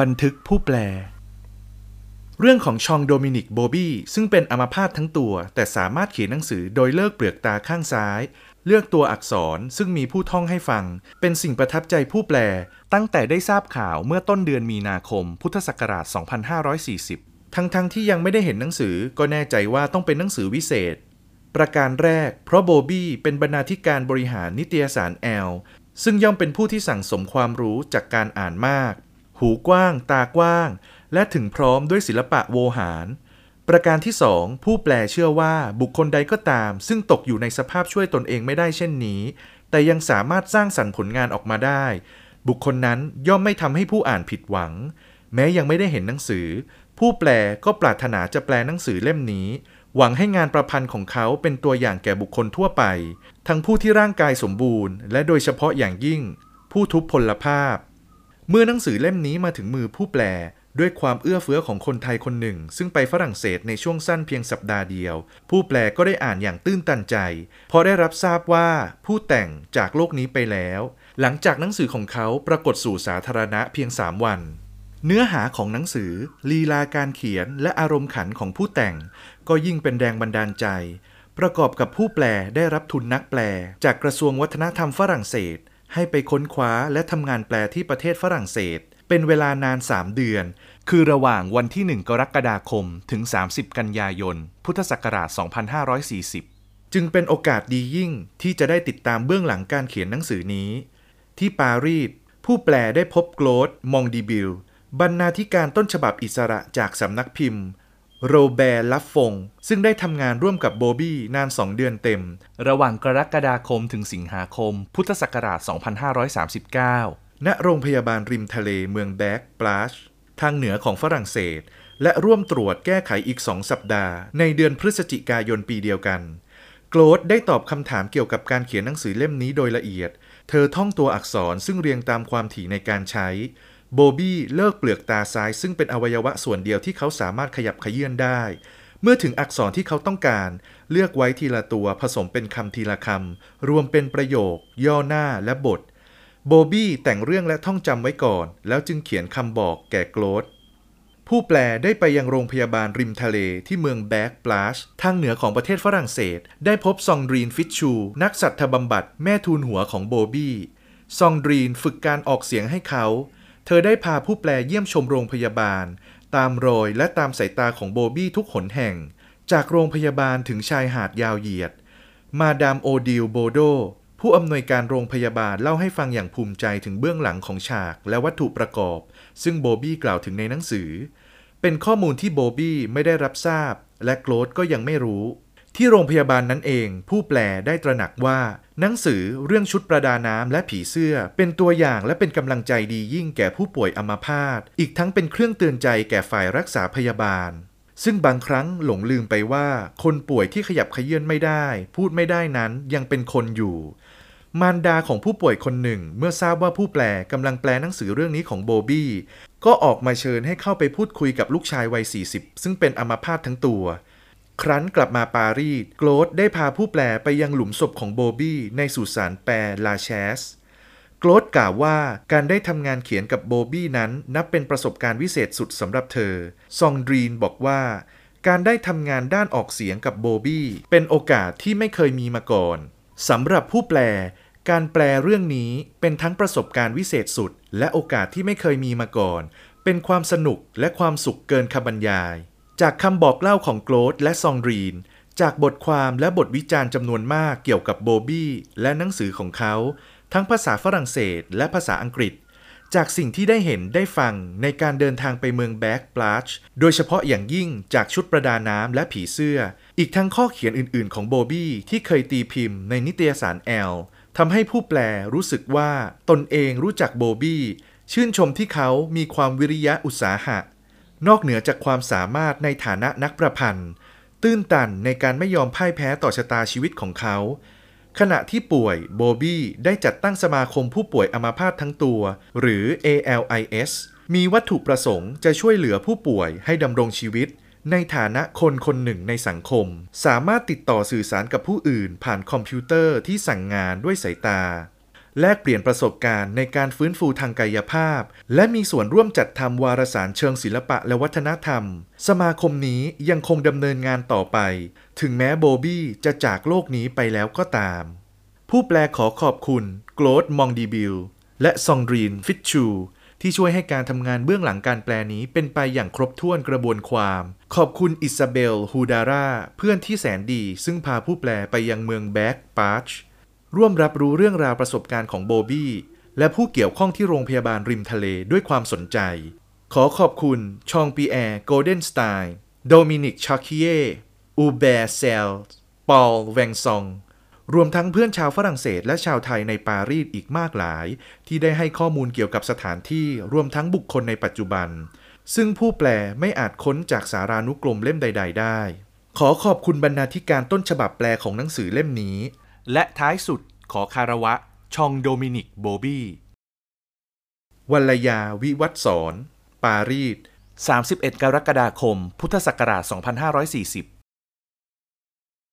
บันทึกผู้แปล เรื่องของฌองโดมินิกโบบี้ซึ่งเป็นอัมพาตทั้งตัว แต่สามารถเขียนหนังสือโดยเลิกเปลือกตาข้างซ้าย เลือกตัวอักษรซึ่งมีผู้ท่องให้ฟัง เป็นสิ่งประทับใจผู้แปล ตั้งแต่ได้ทราบข่าวเมื่อต้นเดือนมีนาคม พุทธศักราช 2540 ทั้งๆที่ยังไม่ได้เห็นหนังสือก็แน่ใจว่าต้องเป็นหนังสือวิเศษ ประการแรก เพราะโบบี้เป็นบรรณาธิการบริหารนิตยสารแอลซึ่งย่อมเป็นผู้ที่สั่งสมความรู้จากการอ่านมาก หูกว้าง ตากว้าง และถึงพร้อมด้วยศิลปะโวหาร ประการที่สองผู้แปลเชื่อว่าบุคคลใดก็ตาม ซึ่งตกอยู่ในสภาพช่วยตนเองไม่ได้เช่นนี้ แต่ยังสามารถสร้างสรรค์ผลงานออกมาได้ บุคคลนั้นย่อมไม่ทำให้ผู้อ่านผิดหวัง แม้ยังไม่ได้เห็นหนังสือ ผู้แปลก็ปรารถนาจะแปลหนังสือเล่มนี้ หวังให้งานประพันธ์ของเขาเป็นตัวอย่างแก่บุคคลทั่วไป ทั้งผู้ที่ร่างกายสมบูรณ์ และโดยเฉพาะอย่างยิ่ง ผู้ทุพพลภาพ เมื่อหนังสือเล่มนี้มาถึงมือผู้แปล ด้วยความเอื้อเฟื้อของคนไทยคนหนึ่ง ซึ่งไปฝรั่งเศสในช่วงสั้นเพียงสัปดาห์เดียว ผู้แปลก็ได้อ่านอย่างตื้นตันใจพราะได้รับทราบว่าผู้แต่งจากโลกนี้ไปแล้ว หลังจากหนังสือของเขาปรากฏสู่สาธารณะเพียง 3 วัน เนื้อหาของหนังสือ ลีลาการเขียนและอารมณ์ขันของผู้แต่ง ก็ยิ่งเป็นแรงบันดาลใจ ประกอบกับผู้แปลได้รับทุนนักแปล จากกระทรวงวัฒนธรรมฝรั่งเศส ให้ไปค้นคว้าและทำงานแปลที่ประเทศฝรั่งเศส เป็นเวลานาน 3 เดือน คือระหว่างวันที่ 1 กรกฎาคมถึง 30 กันยายน พุทธศักราช 2540 จึงเป็นโอกาสดียิ่งที่จะได้ติดตามเบื้องหลังการเขียนหนังสือนี้ ที่ปารีสผู้แปลได้พบโกลดมองดีบิลบรรณาธิการต้นฉบับอิสระจากสำนักพิมพ์ โรแบร์ลัฟฟง ซึ่งได้ทำงานร่วมกับโบบี้นาน 2 เดือนเต็ม ระหว่างกรกฎาคมถึงสิงหาคม พุทธศักราช 2539 ณ โรงพยาบาลริมทะเลเมืองแบร์กปลาชทางเหนือของฝรั่งเศส และร่วมตรวจแก้ไขอีก 2 สัปดาห์ ในเดือนพฤศจิกายนปีเดียวกัน โกลดได้ตอบคำถามเกี่ยวกับการเขียนหนังสือเล่มนี้โดยละเอียด เธอท่องตัวอักษรซึ่งเรียงตามความถี่ในการใช้ โบบี้เลิกเปลือกตาซ้ายซึ่งเป็นอวัยวะส่วนเดียวที่เขาสามารถขยับขยื่นได้ เมื่อถึงอักษรที่เขาต้องการ เลือกไว้ทีละตัวผสมเป็นคำทีละคำรวมเป็นประโยค ย่อหน้าและบท โบบี้แต่งเรื่องและท่องจำไว้ก่อน แล้วจึงเขียนคำบอกแก่โกลดผู้แปลได้ไปยังโรงพยาบาลริมทะเลที่เมืองแบ็กปลาชทางเหนือของประเทศฝรั่งเศส ได้พบซองดรีนฟิชชู นักสัตว์บำบัดแม่ทูลหัวของโบบี้ซองดรีนฝึกการออกเสียงให้เขา เธอได้พาผู้แปลเยี่ยมชมโรงพยาบาล ตามรอยและตามสายตาของโบบี้ทุกหนแห่ง จากโรงพยาบาลถึงชายหาดยาวเหยียด มาดามโอดิลโบโด ผู้อำนวยการโรงพยาบาลเล่าให้ฟังอย่างภูมิใจถึงเบื้องหลังของฉากและวัตถุประกอบ ซึ่งโบบี้กล่าวถึงในหนังสือ เป็นข้อมูลที่โบบี้ไม่ได้รับทราบ และโกลดก็ยังไม่รู้ ที่โรงพยาบาลนั้นเอง ผู้แปลได้ตระหนักว่า หนังสือเรื่องชุดประดาน้ำและผีเสื้อ เป็นตัวอย่างและเป็นกำลังใจดียิ่งแก่ผู้ป่วยอัมพาตอีกทั้งเป็นเครื่องเตือนใจแก่ฝ่ายรักษาพยาบาล ซึ่งบางครั้งหลงลืมไปว่า คนป่วยที่ขยับเขยื้อนไม่ได้ พูดไม่ได้นั้นยังเป็นคนอยู่ มารดาของผู้ป่วยคนหนึ่ง เมื่อทราบว่าผู้แปลกำลังแปลหนังสือเรื่องนี้ของโบบี้ก็ออกมาเชิญให้เข้าไปพูดคุยกับลูกชายวัย40ซึ่งเป็นอัมพาตทั้งตัว ครั้นกลับมาปารีสโกลดได้พาผู้แปลไปยังหลุมศพของโบบี้ในสุสานแปรลาแชสโกลดกล่าวว่าการได้ทำงานเขียนกับโบบี้นั้นนับเป็นประสบการณ์วิเศษสุดสำหรับเธอ ซองดรีนบอกว่า การได้ทำงานด้านออกเสียงกับโบบี้เป็นโอกาสที่ไม่เคยมีมาก่อนสำหรับผู้แปล การแปลเรื่องนี้เป็นทั้งประสบการณ์วิเศษสุด และโอกาสที่ไม่เคยมีมาก่อน เป็นความสนุกและความสุขเกินคำบรรยาย จากคำบอกเล่าของโกลดและซองดรีน จากบทความและบทวิจารณ์จำนวนมากเกี่ยวกับโบบี้และหนังสือของเขา ทั้งภาษาฝรั่งเศสและภาษาอังกฤษ จากสิ่งที่ได้เห็นได้ฟังในการเดินทางไปเมืองแบ็กปลาชโดยเฉพาะอย่างยิ่งจากชุดประดาน้ำและผีเสื้อ อีกทั้งข้อเขียนอื่น ๆ ของโบบี้ที่เคยตีพิมพ์ในนิตยสารแอลทำให้ผู้แปลรู้สึกว่าตนเองรู้จักโบบี้ชื่นชมที่เขามีความวิริยะอุตสาหะ นอกเหนือจากความสามารถในฐานะนักประพันธ์ ตื้นตันในการไม่ยอมพ่ายแพ้ต่อชะตาชีวิตของเขา ขณะที่ป่วยโบบี้ได้จัดตั้งสมาคมผู้ป่วยอัมพาตทั้งตัว หรือ ALIS มีวัตถุประสงค์จะช่วยเหลือผู้ป่วยให้ดำรงชีวิต ในฐานะคนคนหนึ่งในสังคม สามารถติดต่อสื่อสารกับผู้อื่นผ่านคอมพิวเตอร์ที่สั่งงานด้วยสายตา แลกเปลี่ยนประสบการณ์ในการฟื้นฟูทางกายภาพ และมีส่วนร่วมจัดทำวารสารเชิงศิลปะและวัฒนธรรม สมาคมนี้ยังคงดำเนินงานต่อไป ถึงแม้โบบี้จะจากโลกนี้ไปแล้วก็ตาม ผู้แปลขอขอบคุณโกลดมองดีบิลและซองดรีนฟิชชูที่ช่วยให้การทำงานเบื้องหลังการแปลนี้เป็นไปอย่างครบถ้วนกระบวนความ ขอบคุณอิซาเบล ฮูดาร่า เพื่อนที่แสนดี ซึ่งพาผู้แปลไปยังเมืองแบ็กปาร์ช ร่วมรับรู้เรื่องราวประสบการณ์ของโบบี้และผู้เกี่ยวข้องที่โรงพยาบาลริมทะเลด้วยความสนใจ ขอขอบคุณ ชองปีแอร์โกลเด้นสไตน์โดมินิกชาคิเยอูเบร์เซลปอลแวงซอง รวมทั้งเพื่อนชาวฝรั่งเศสและชาวไทยในปารีสอีกมากหลาย ที่ได้ให้ข้อมูลเกี่ยวกับสถานที่รวมทั้งบุคคลในปัจจุบัน ซึ่งผู้แปลไม่อาจค้นจากสารานุกรมเล่มใด ๆ ได้ ขอขอบคุณบรรณาธิการต้นฉบับแปลของหนังสือเล่มนี้ และท้ายสุดขอคารวะ ชองโดมินิกโบบี้วัลยาวิวัฒสอนปารีส31 กรกฎาคม พุทธศักราช 2540